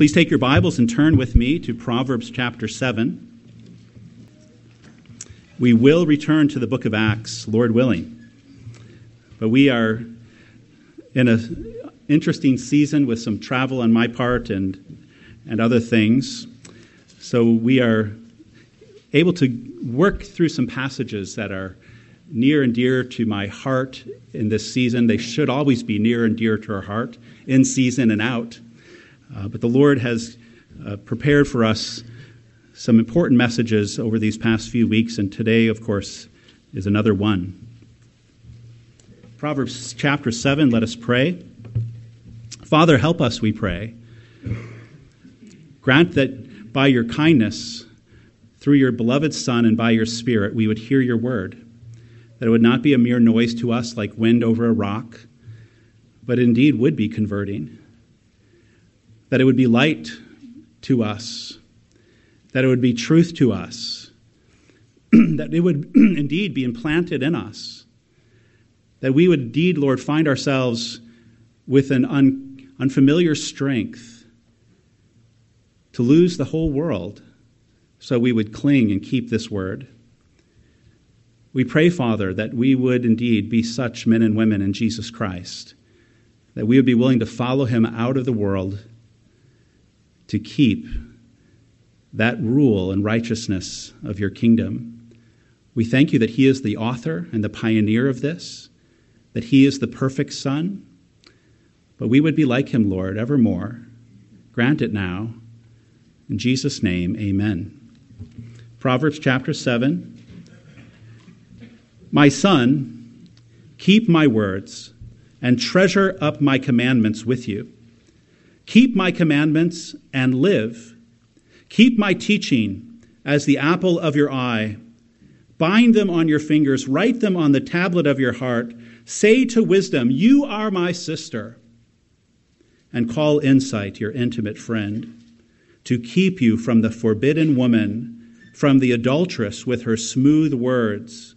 Please take your Bibles and turn with me to Proverbs chapter 7. We will return to the book of Acts, Lord willing. But we are in an interesting season with some travel on my part and, and other things. So we are able to work through some passages that are near and dear to my heart in this season. They should always be near and dear to our heart, in season and out. Uh, but the Lord has uh, prepared for us some important messages over these past few weeks, and today, of course, is another one. Proverbs chapter 7, let us pray. Father, help us, we pray. Grant that by your kindness, through your beloved Son, and by your Spirit, we would hear your word, that it would not be a mere noise to us like wind over a rock, but indeed would be converting that it would be light to us, that it would be truth to us, that it would indeed be implanted in us, that we would indeed, Lord, find ourselves with an un- unfamiliar strength to lose the whole world so we would cling and keep this word. We pray, Father, that we would indeed be such men and women in Jesus Christ, that we would be willing to follow him out of the world to keep that rule and righteousness of your kingdom. We thank you that He is the author and the pioneer of this, that He is the perfect Son. But we would be like Him, Lord, evermore. Grant it now. In Jesus' name, amen. Proverbs chapter 7. My son, keep my words and treasure up my commandments with you Keep my commandments and live. Keep my teaching as the apple of your eye. Bind them on your fingers, write them on the tablet of your heart. Say to wisdom, You are my sister. And call insight your intimate friend to keep you from the forbidden woman, from the adulteress with her smooth words.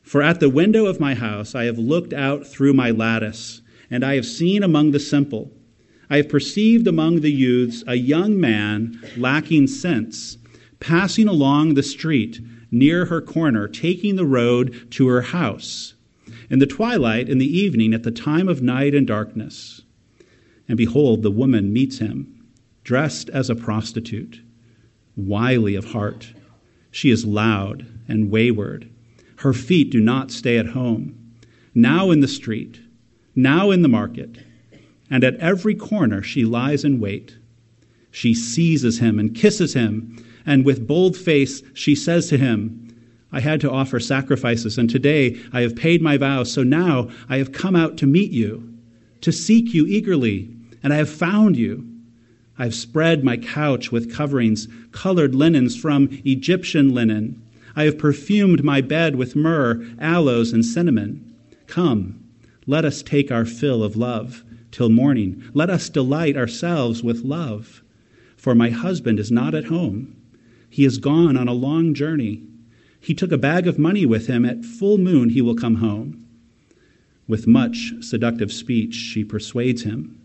For at the window of my house I have looked out through my lattice, and I have seen among the simple I have perceived among the youths a young man lacking sense, passing along the street near her corner, taking the road to her house. In the twilight, in the evening, at the time of night and darkness. And behold, the woman meets him, dressed as a prostitute, wily of heart. She is loud and wayward. Her feet do not stay at home. Now in the street, now in the market and at every corner she lies in wait. She seizes him and kisses him, and with bold face she says to him, I had to offer sacrifices, and today I have paid my vows, so now I have come out to meet you, to seek you eagerly, and I have found you. I have spread my couch with coverings, colored linens from Egyptian linen. I have perfumed my bed with myrrh, aloes, and cinnamon. Come, let us take our fill of love till morning. Let us delight ourselves with love. For my husband is not at home. He is gone on a long journey. He took a bag of money with him. At full moon he will come home. With much seductive speech, she persuades him.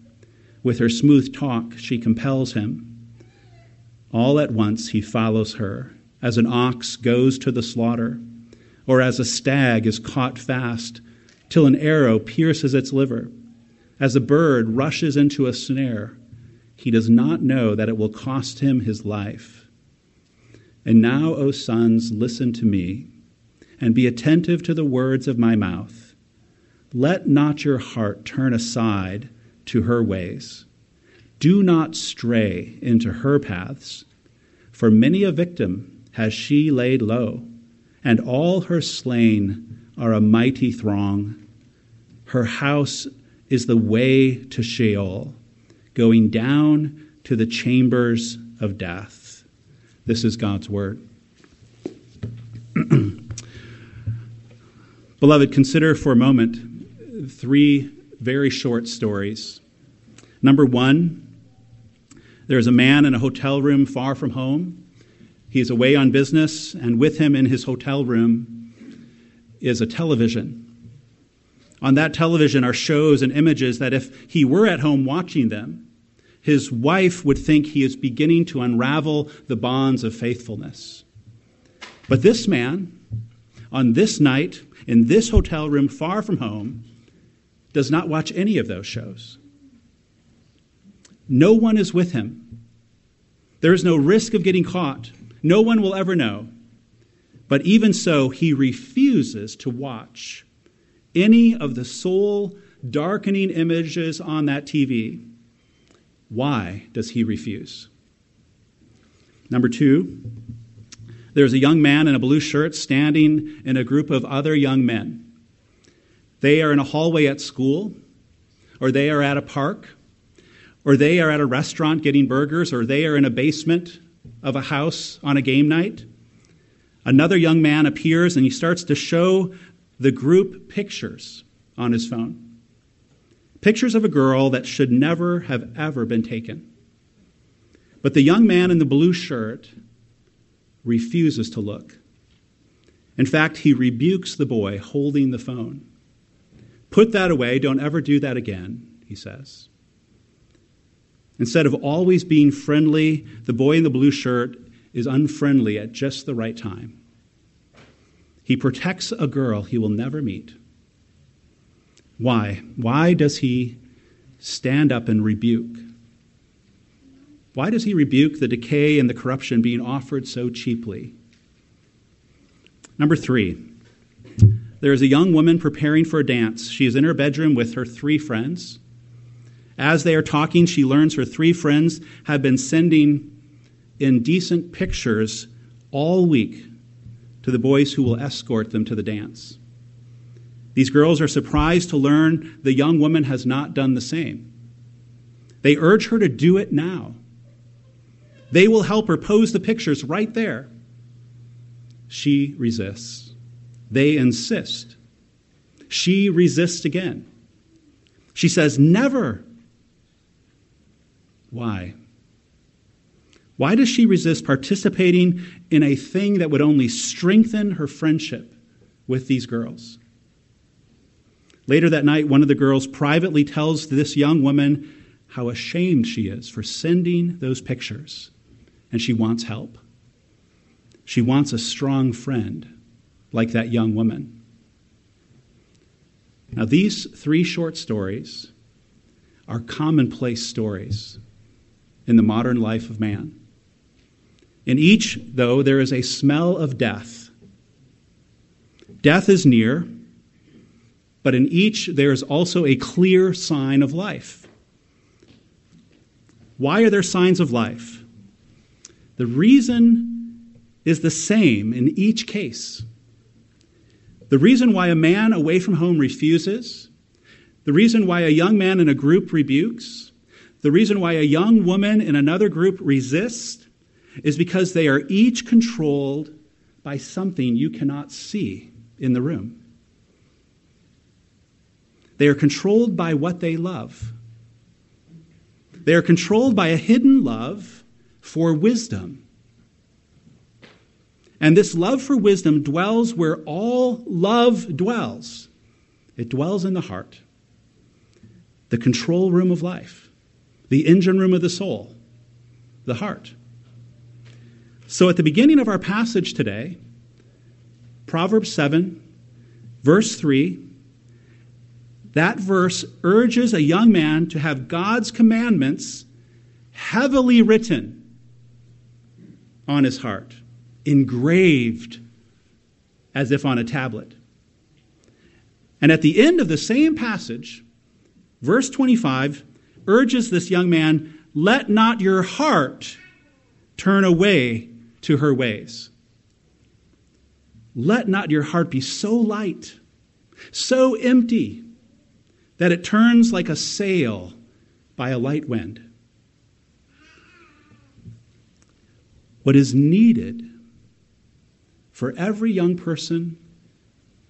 With her smooth talk, she compels him. All at once he follows her, as an ox goes to the slaughter, or as a stag is caught fast, till an arrow pierces its liver. As a bird rushes into a snare, he does not know that it will cost him his life. And now, O sons, listen to me, and be attentive to the words of my mouth. Let not your heart turn aside to her ways. Do not stray into her paths, for many a victim has she laid low, and all her slain are a mighty throng. Her house is the way to Sheol, going down to the chambers of death. This is God's word. Beloved, consider for a moment three very short stories. Number one, there's a man in a hotel room far from home. He's away on business, and with him in his hotel room is a television on that television are shows and images that if he were at home watching them, his wife would think he is beginning to unravel the bonds of faithfulness. But this man, on this night, in this hotel room far from home, does not watch any of those shows. No one is with him. There is no risk of getting caught. No one will ever know. But even so, he refuses to watch any of the soul darkening images on that TV. Why does he refuse? Number two, there's a young man in a blue shirt standing in a group of other young men. They are in a hallway at school, or they are at a park, or they are at a restaurant getting burgers, or they are in a basement of a house on a game night. Another young man appears and he starts to show the group pictures on his phone. Pictures of a girl that should never have ever been taken. But the young man in the blue shirt refuses to look. In fact, he rebukes the boy holding the phone. Put that away. Don't ever do that again, he says. Instead of always being friendly, the boy in the blue shirt is unfriendly at just the right time. He protects a girl he will never meet why? Why does he stand up and rebuke? Why does he rebuke the decay and the corruption being offered so cheaply? Number three, there is a young woman preparing for a dance. She is in her bedroom with her three friends. As they are talking, she learns her three friends have been sending indecent pictures all week to the boys who will escort them to the dance. These girls are surprised to learn the young woman has not done the same. They urge her to do it now. They will help her pose the pictures right there. She resists. They insist. She resists again. She says, Never. Why? Why does she resist participating in a thing that would only strengthen her friendship with these girls? Later that night, one of the girls privately tells this young woman how ashamed she is for sending those pictures, and she wants help. She wants a strong friend like that young woman. Now, these three short stories are commonplace stories in the modern life of man. In each, though, there is a smell of death. Death is near, but in each there is also a clear sign of life. Why are there signs of life? The reason is the same in each case. The reason why a man away from home refuses, the reason why a young man in a group rebukes, the reason why a young woman in another group resists, is because they are each controlled by something you cannot see in the room. They are controlled by what they love. They are controlled by a hidden love for wisdom. And this love for wisdom dwells where all love dwells. It dwells in the heart, the control room of life, the engine room of the soul, the heart. So at the beginning of our passage today, Proverbs 7, verse 3, that verse urges a young man to have God's commandments heavily written on his heart, engraved as if on a tablet. And at the end of the same passage, verse 25 urges this young man let not your heart turn away to her ways. Let not your heart be so light, so empty that it turns like a sail by a light wind. What is needed for every young person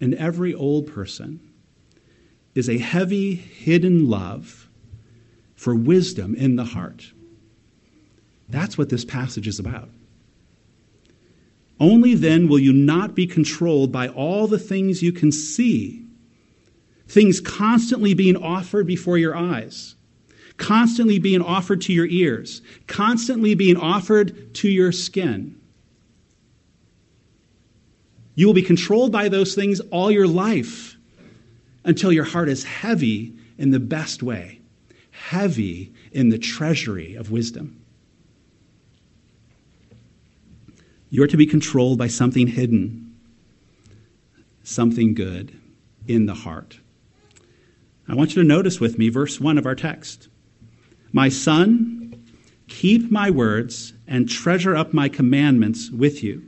and every old person is a heavy, hidden love for wisdom in the heart. That's what this passage is about. Only then will you not be controlled by all the things you can see things constantly being offered before your eyes, constantly being offered to your ears, constantly being offered to your skin. You will be controlled by those things all your life until your heart is heavy in the best way, heavy in the treasury of wisdom. You're to be controlled by something hidden, something good in the heart. I want you to notice with me verse 1 of our text. My son, keep my words and treasure up my commandments with you.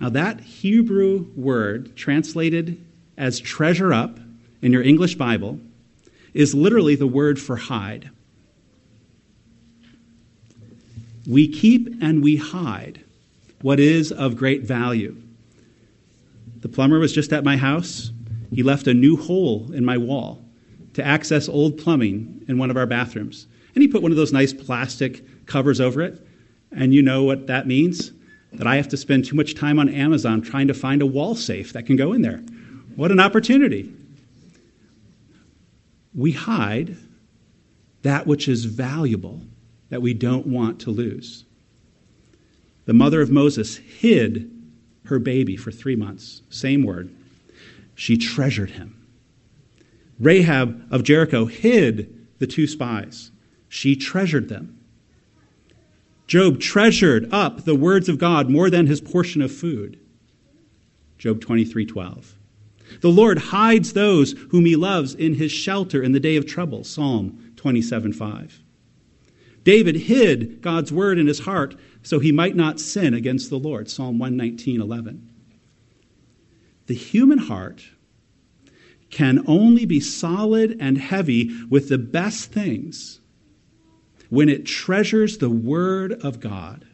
Now, that Hebrew word, translated as treasure up in your English Bible, is literally the word for hide. We keep and we hide what is of great value. The plumber was just at my house. He left a new hole in my wall to access old plumbing in one of our bathrooms. And he put one of those nice plastic covers over it. And you know what that means? That I have to spend too much time on Amazon trying to find a wall safe that can go in there. What an opportunity. We hide that which is valuable that we don't want to lose. The mother of Moses hid her baby for three months. Same word. She treasured him. Rahab of Jericho hid the two spies. She treasured them. Job treasured up the words of God more than his portion of food. Job 23:12. The Lord hides those whom he loves in his shelter in the day of trouble. Psalm 27:5. David hid God's word in his heart so he might not sin against the Lord. Psalm 119:11. The human heart can only be solid and heavy with the best things when it treasures the word of God.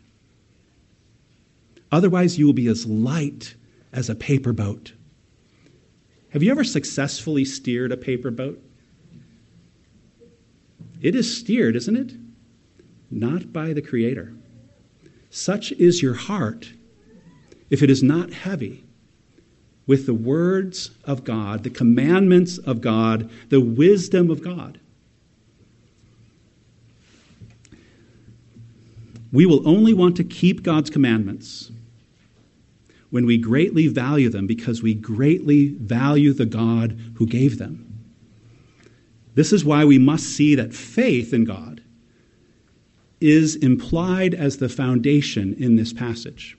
Otherwise, you will be as light as a paper boat. Have you ever successfully steered a paper boat? It is steered, isn't it? Not by the Creator. Such is your heart if it is not heavy with the words of God, the commandments of God, the wisdom of God. We will only want to keep God's commandments when we greatly value them because we greatly value the God who gave them. This is why we must see that faith in God is implied as the foundation in this passage.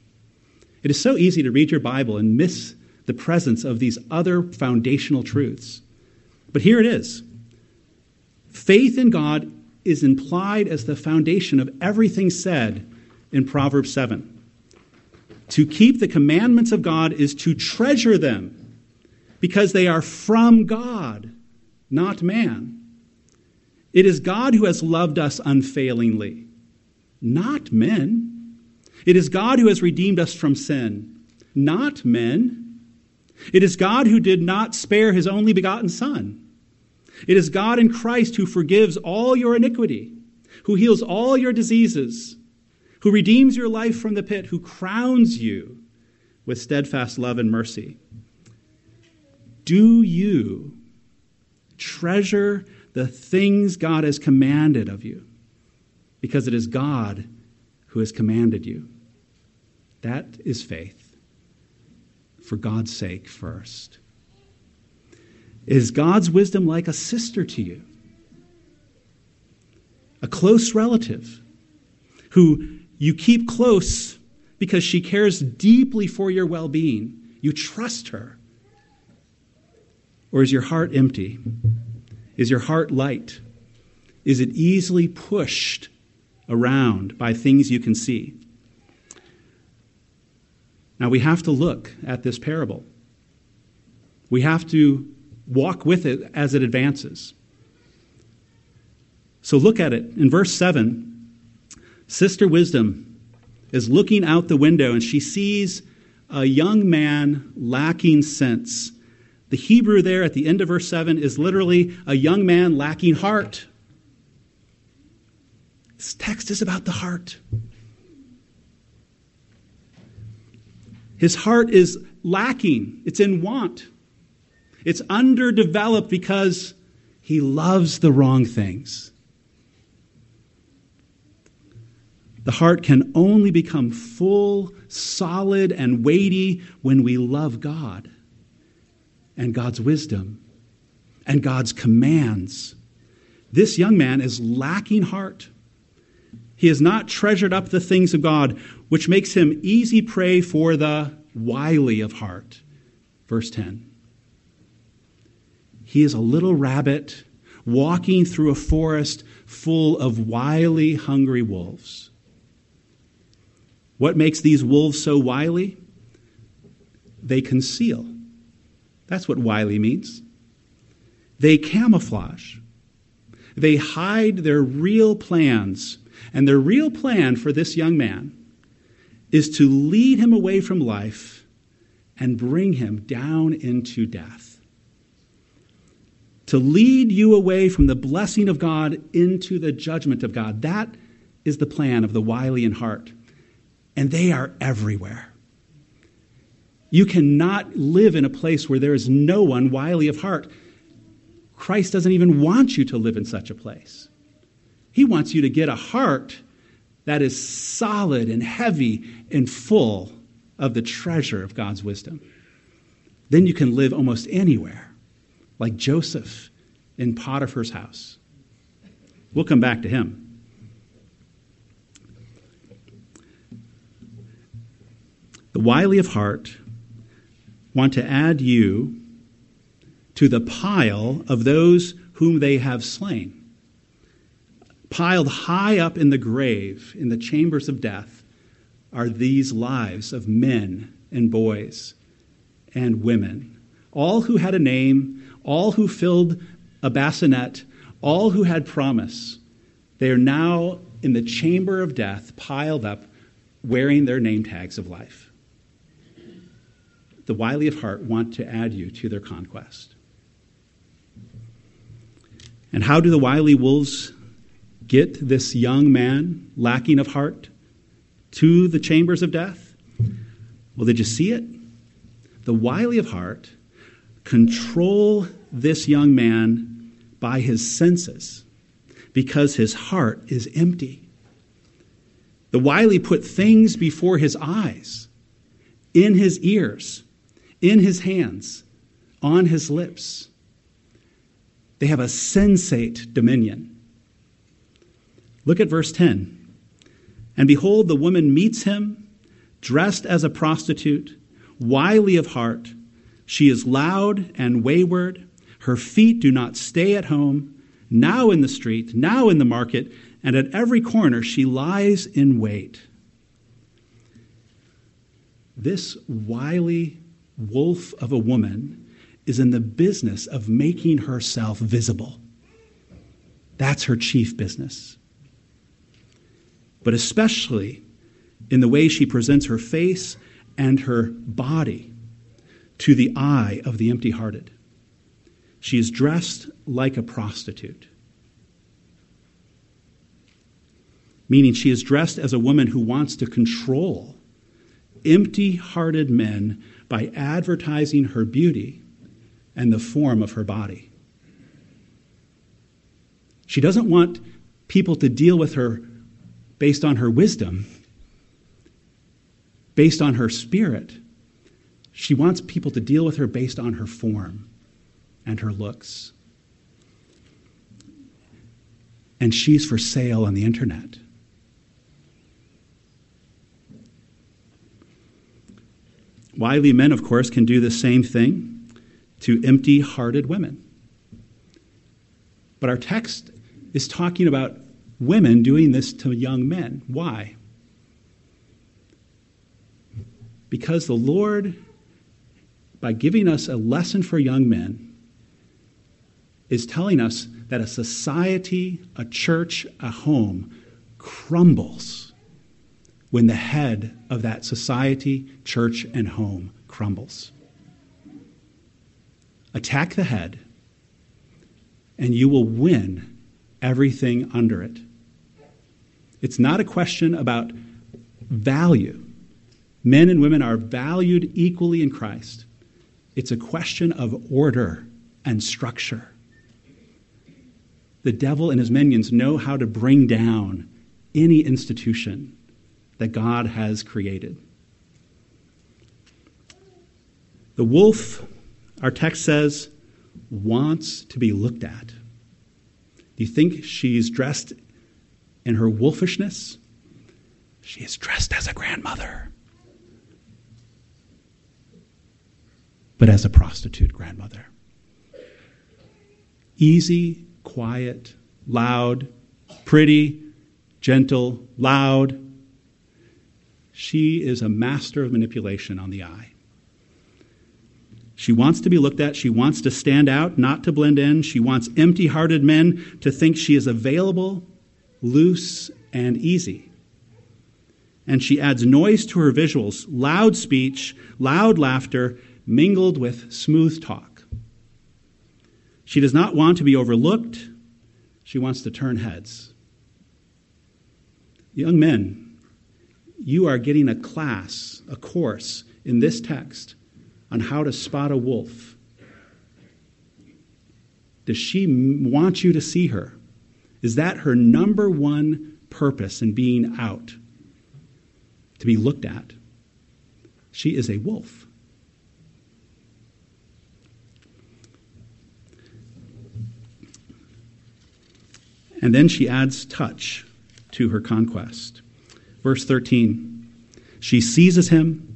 It is so easy to read your Bible and miss the presence of these other foundational truths. But here it is faith in God is implied as the foundation of everything said in Proverbs 7. To keep the commandments of God is to treasure them because they are from God, not man. It is God who has loved us unfailingly not men. It is God who has redeemed us from sin, not men. It is God who did not spare his only begotten Son. It is God in Christ who forgives all your iniquity, who heals all your diseases, who redeems your life from the pit, who crowns you with steadfast love and mercy. Do you treasure the things God has commanded of you? Because it is God who has commanded you. That is faith. For God's sake first. Is God's wisdom like a sister to you? A close relative who you keep close because she cares deeply for your well being. You trust her. Or is your heart empty? Is your heart light? Is it easily pushed around by things you can see. Now we have to look at this parable. We have to walk with it as it advances. So look at it. In verse 7, Sister Wisdom is looking out the window and she sees a young man lacking sense. The Hebrew there at the end of verse 7 is literally a young man lacking heart. This text is about the heart. His heart is lacking, it's in want, it's underdeveloped because he loves the wrong things. The heart can only become full, solid, and weighty when we love God and God's wisdom and God's commands. This young man is lacking heart. He has not treasured up the things of God, which makes him easy prey for the wily of heart. Verse 10. He is a little rabbit walking through a forest full of wily, hungry wolves. What makes these wolves so wily? They conceal. That's what wily means. They camouflage. They hide their real plans. And their real plan for this young man is to lead him away from life and bring him down into death. To lead you away from the blessing of God into the judgment of God. That is the plan of the wily in heart. And they are everywhere. You cannot live in a place where there is no one wily of heart. Christ doesn't even want you to live in such a place. He wants you to get a heart that is solid and heavy and full of the treasure of God's wisdom. Then you can live almost anywhere, like Joseph in Potiphar's house. We'll come back to him. The wily of heart want to add you to the pile of those whom they have slain. Piled high up in the grave, in the chambers of death, are these lives of men and boys and women, all who had a name, all who filled a bassinet, all who had promise. They are now in the chamber of death, piled up, wearing their name tags of life the wily of heart want to add you to their conquest. And how do the wily wolves get this young man, lacking of heart, to the chambers of death? Well, did you see it? The wily of heart control this young man by his senses because his heart is empty. The wily put things before his eyes, in his ears, in his hands, on his lips. They have a sensate dominion. Look at verse 10. And behold, the woman meets him, dressed as a prostitute, wily of heart. She is loud and wayward. Her feet do not stay at home. Now in the street, now in the market, and at every corner she lies in wait. This wily wolf of a woman is in the business of making herself visible. That's her chief business. But especially in the way she presents her face and her body to the eye of the empty hearted. She is dressed like a prostitute, meaning she is dressed as a woman who wants to control empty hearted men by advertising her beauty and the form of her body. She doesn't want people to deal with her based on her wisdom, based on her spirit. She wants people to deal with her based on her form and her looks. And she's for sale on the internet. Wily men, of course, can do the same thing to empty hearted women. But our text is talking about women doing this to young men. Why? Because the Lord, by giving us a lesson for young men, is telling us that a society, a church, a home crumbles when the head of that society, church, and home crumbles. Attack the head, and you will win everything under it. It's not a question about value. Men and women are valued equally in Christ. It's a question of order and structure. The devil and his minions know how to bring down any institution that God has created. The wolf, our text says, wants to be looked at. You think she's dressed in her wolfishness? She is dressed as a grandmother, but as a prostitute grandmother. Easy, quiet, loud, pretty, gentle, loud. She is a master of manipulation on the eye. She wants to be looked at. She wants to stand out, not to blend in. She wants empty hearted men to think she is available, loose, and easy. And she adds noise to her visuals loud speech, loud laughter, mingled with smooth talk. She does not want to be overlooked, she wants to turn heads. Young men, you are getting a class, a course in this text on how to spot a wolf. Does she want you to see her? Is that her number one purpose in being out? To be looked at? She is a wolf. And then she adds touch to her conquest. Verse 13 She seizes him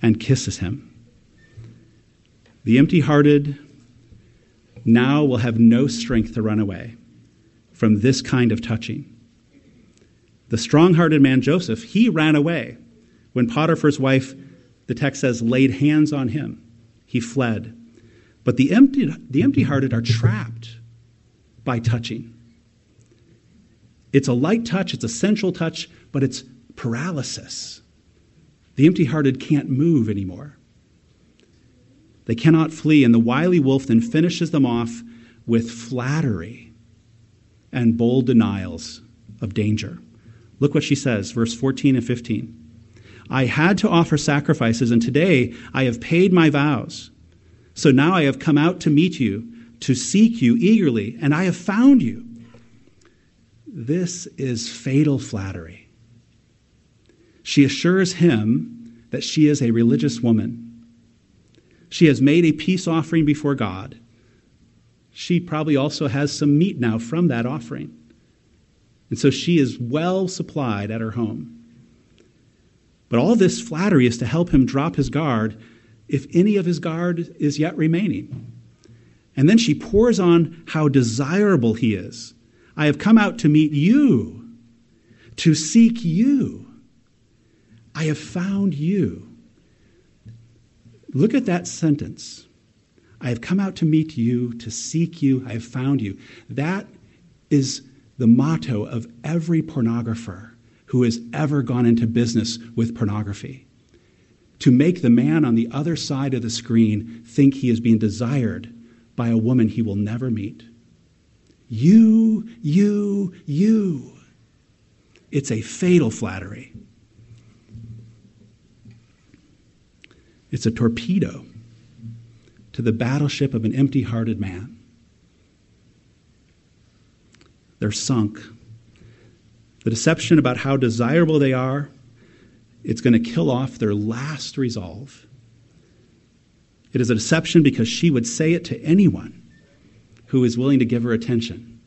and kisses him. The empty hearted now will have no strength to run away from this kind of touching. The strong hearted man Joseph, he ran away when Potiphar's wife, the text says, laid hands on him. He fled. But the empty, the hearted are trapped by touching. It's a light touch, it's a sensual touch, but it's paralysis. The empty hearted can't move anymore. They cannot flee, and the wily wolf then finishes them off with flattery and bold denials of danger. Look what she says, verse 14 and 15. I had to offer sacrifices, and today I have paid my vows. So now I have come out to meet you, to seek you eagerly, and I have found you. This is fatal flattery. She assures him that she is a religious woman she has made a peace offering before God. She probably also has some meat now from that offering. And so she is well supplied at her home. But all this flattery is to help him drop his guard if any of his guard is yet remaining. And then she pours on how desirable he is. I have come out to meet you, to seek you. I have found you. Look at that sentence. I have come out to meet you, to seek you, I have found you. That is the motto of every pornographer who has ever gone into business with pornography. To make the man on the other side of the screen think he is being desired by a woman he will never meet. You, you, you. It's a fatal flattery. It's a torpedo to the battleship of an empty hearted man. They're sunk. The deception about how desirable they are, it's going to kill off their last resolve. It is a deception because she would say it to anyone who is willing to give her attention.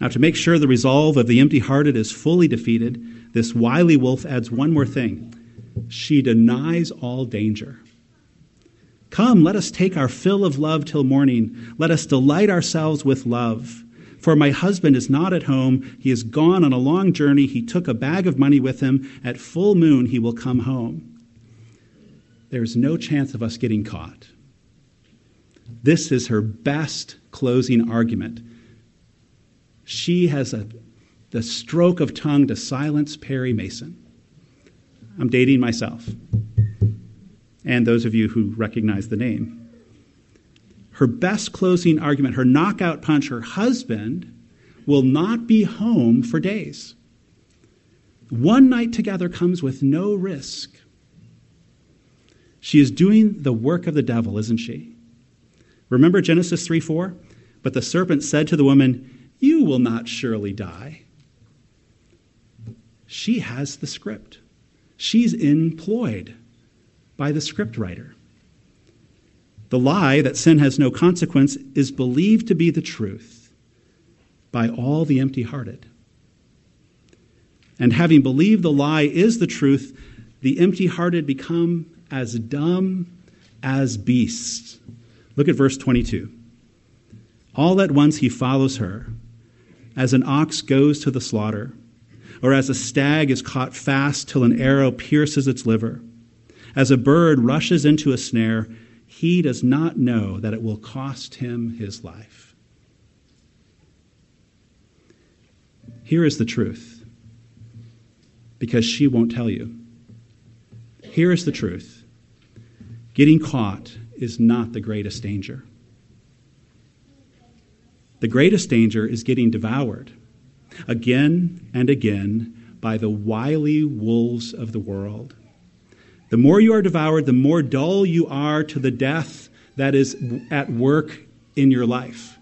Now, to make sure the resolve of the empty hearted is fully defeated, this wily wolf adds one more thing she denies all danger. Come, let us take our fill of love till morning. Let us delight ourselves with love. For my husband is not at home. He is gone on a long journey. He took a bag of money with him. At full moon, he will come home. There's no chance of us getting caught. This is her best closing argument. She has a, the stroke of tongue to silence Perry Mason. I'm dating myself. And those of you who recognize the name. Her best closing argument, her knockout punch, her husband will not be home for days. One night together comes with no risk. She is doing the work of the devil, isn't she? Remember Genesis 3 4? But the serpent said to the woman, You will not surely die. She has the script. She's employed by the script writer. The lie that sin has no consequence is believed to be the truth by all the empty hearted. And having believed the lie is the truth, the empty hearted become as dumb as beasts. Look at verse 22. All at once he follows her, as an ox goes to the slaughter, or as a stag is caught fast till an arrow pierces its liver. As a bird rushes into a snare, he does not know that it will cost him his life. Here is the truth, because she won't tell you. Here is the truth getting caught is not the greatest danger. The greatest danger is getting devoured again and again by the wily wolves of the world. The more you are devoured, the more dull you are to the death that is at work in your life.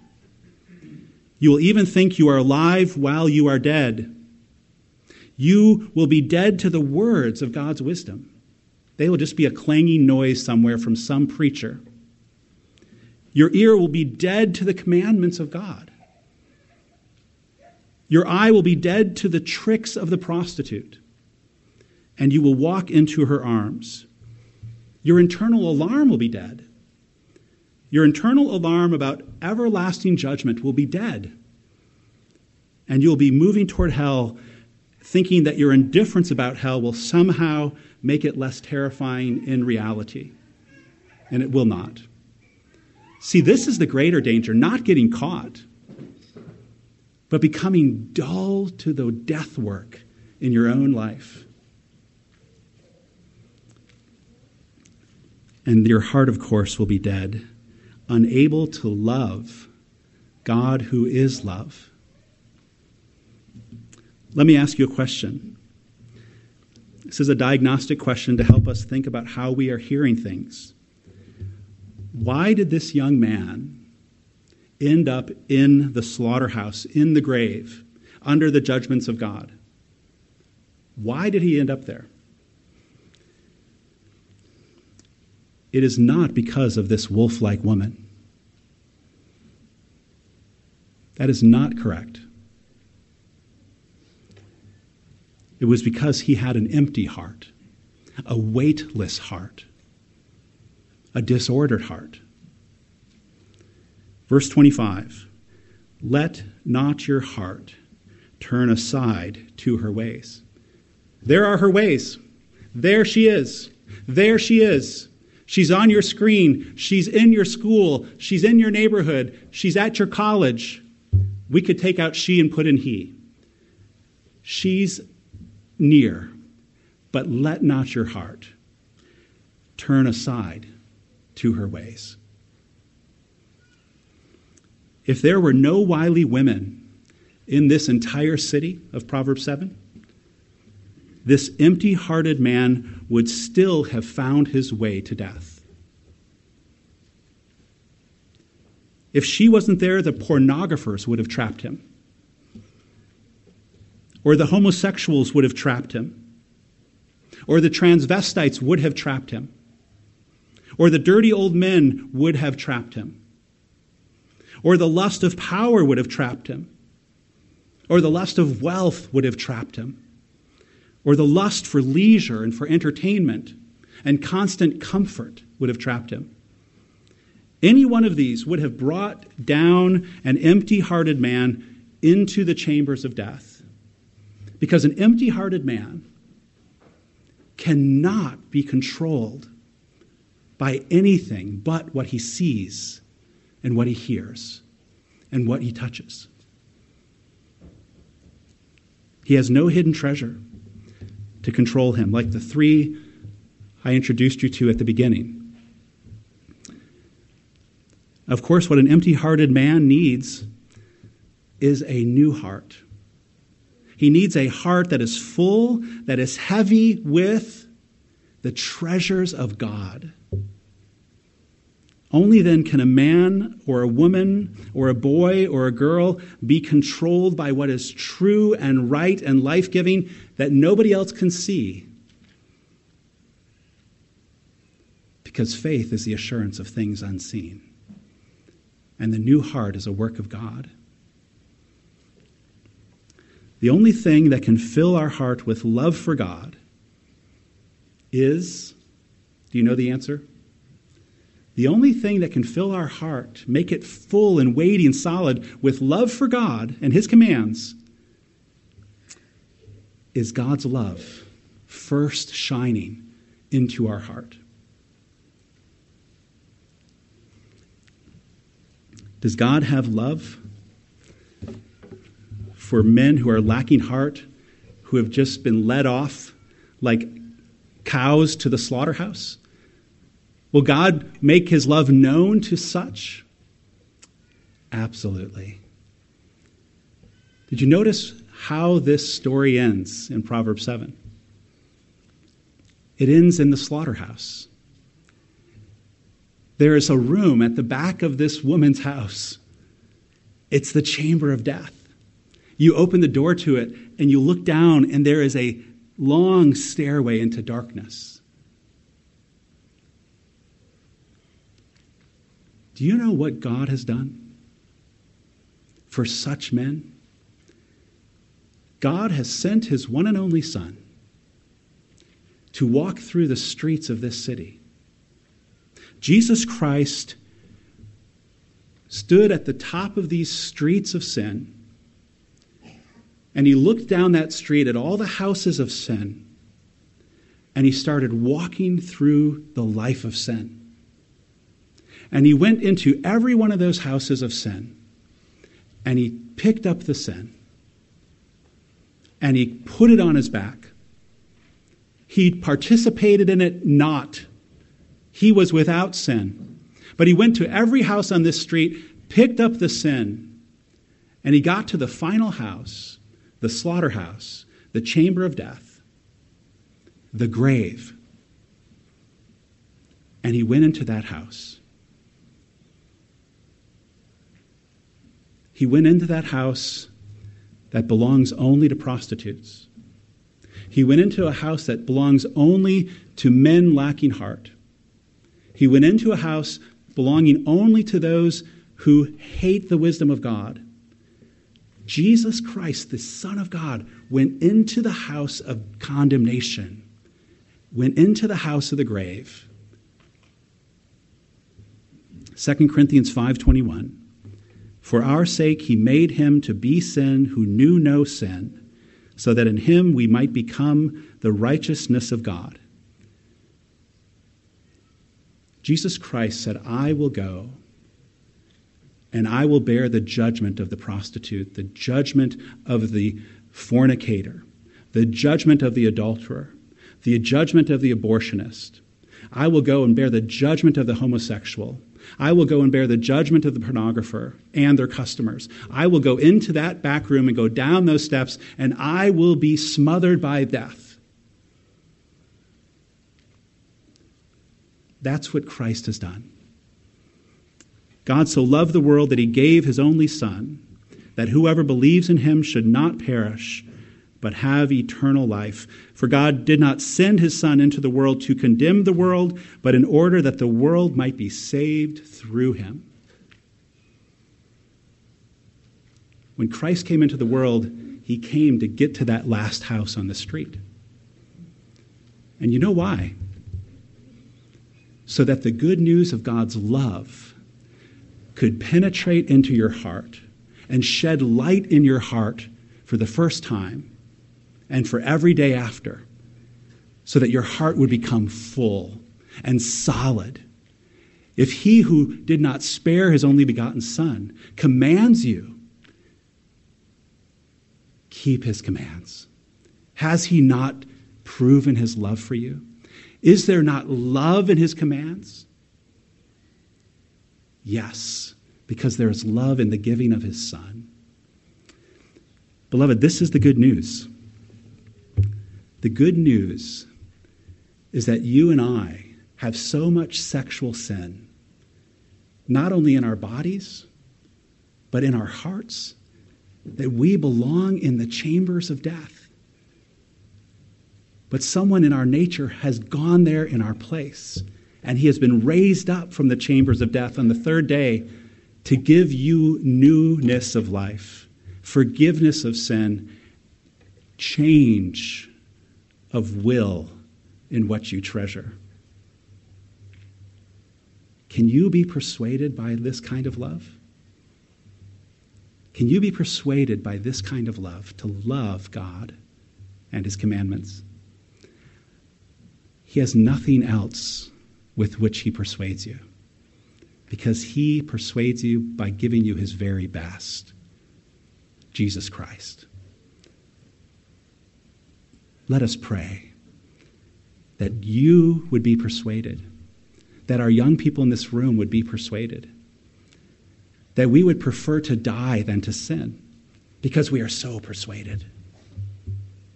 You will even think you are alive while you are dead. You will be dead to the words of God's wisdom. They will just be a clanging noise somewhere from some preacher. Your ear will be dead to the commandments of God. Your eye will be dead to the tricks of the prostitute, and you will walk into her arms. Your internal alarm will be dead. Your internal alarm about everlasting judgment will be dead. And you'll be moving toward hell thinking that your indifference about hell will somehow make it less terrifying in reality. And it will not. See, this is the greater danger not getting caught, but becoming dull to the death work in your own life. And your heart, of course, will be dead, unable to love God who is love. Let me ask you a question. This is a diagnostic question to help us think about how we are hearing things. Why did this young man end up in the slaughterhouse, in the grave, under the judgments of God? Why did he end up there? It is not because of this wolf like woman. That is not correct. It was because he had an empty heart, a weightless heart, a disordered heart. Verse 25 Let not your heart turn aside to her ways. There are her ways. There she is. There she is. She's on your screen. She's in your school. She's in your neighborhood. She's at your college. We could take out she and put in he. She's near, but let not your heart turn aside to her ways. If there were no wily women in this entire city of Proverbs 7, this empty hearted man would still have found his way to death. If she wasn't there, the pornographers would have trapped him. Or the homosexuals would have trapped him, or the transvestites would have trapped him, or the dirty old men would have trapped him, or the lust of power would have trapped him, or the lust of wealth would have trapped him, or the lust for leisure and for entertainment and constant comfort would have trapped him. Any one of these would have brought down an empty hearted man into the chambers of death. Because an empty hearted man cannot be controlled by anything but what he sees and what he hears and what he touches. He has no hidden treasure to control him, like the three I introduced you to at the beginning. Of course, what an empty hearted man needs is a new heart he needs a heart that is full, that is heavy with the treasures of God. Only then can a man or a woman or a boy or a girl be controlled by what is true and right and life giving that nobody else can see. Because faith is the assurance of things unseen. And the new heart is a work of God. The only thing that can fill our heart with love for God is do you know the answer? The only thing that can fill our heart, make it full and weighty and solid with love for God and His commands, is God's love first shining into our heart. Does God have love for men who are lacking heart, who have just been led off like cows to the slaughterhouse? Will God make his love known to such? Absolutely. Did you notice how this story ends in Proverbs 7? It ends in the slaughterhouse. There is a room at the back of this woman's house. It's the chamber of death. You open the door to it and you look down, and there is a long stairway into darkness. Do you know what God has done for such men? God has sent his one and only Son to walk through the streets of this city. Jesus Christ stood at the top of these streets of sin and he looked down that street at all the houses of sin and he started walking through the life of sin. And he went into every one of those houses of sin and he picked up the sin and he put it on his back. He participated in it not. He was without sin. But he went to every house on this street, picked up the sin, and he got to the final house the slaughterhouse, the chamber of death, the grave. And he went into that house. He went into that house that belongs only to prostitutes. He went into a house that belongs only to men lacking heart. He went into a house belonging only to those who hate the wisdom of God Jesus Christ, the Son of God, went into the house of condemnation, went into the house of the grave. 2 Corinthians 5:21 For our sake he made him to be sin who knew no sin so that in him we might become the righteousness of God. Jesus Christ said, I will go and I will bear the judgment of the prostitute, the judgment of the fornicator, the judgment of the adulterer, the judgment of the abortionist. I will go and bear the judgment of the homosexual. I will go and bear the judgment of the pornographer and their customers. I will go into that back room and go down those steps, and I will be smothered by death. That's what Christ has done. God so loved the world that he gave his only Son, that whoever believes in him should not perish, but have eternal life. For God did not send his Son into the world to condemn the world, but in order that the world might be saved through him. When Christ came into the world, he came to get to that last house on the street. And you know why? So that the good news of God's love could penetrate into your heart and shed light in your heart for the first time and for every day after, so that your heart would become full and solid. If he who did not spare his only begotten Son commands you, keep his commands. Has he not proven his love for you? Is there not love in his commands? Yes, because there is love in the giving of his Son. Beloved, this is the good news. The good news is that you and I have so much sexual sin not only in our bodies, but in our hearts, that we belong in the chambers of death. But someone in our nature has gone there in our place, and he has been raised up from the chambers of death on the third day to give you newness of life, forgiveness of sin, change of will in what you treasure. Can you be persuaded by this kind of love? Can you be persuaded by this kind of love to love God and His commandments? He has nothing else with which He persuades you because He persuades you by giving you His very best Jesus Christ. Let us pray that you would be persuaded, that our young people in this room would be persuaded, that we would prefer to die than to sin because we are so persuaded.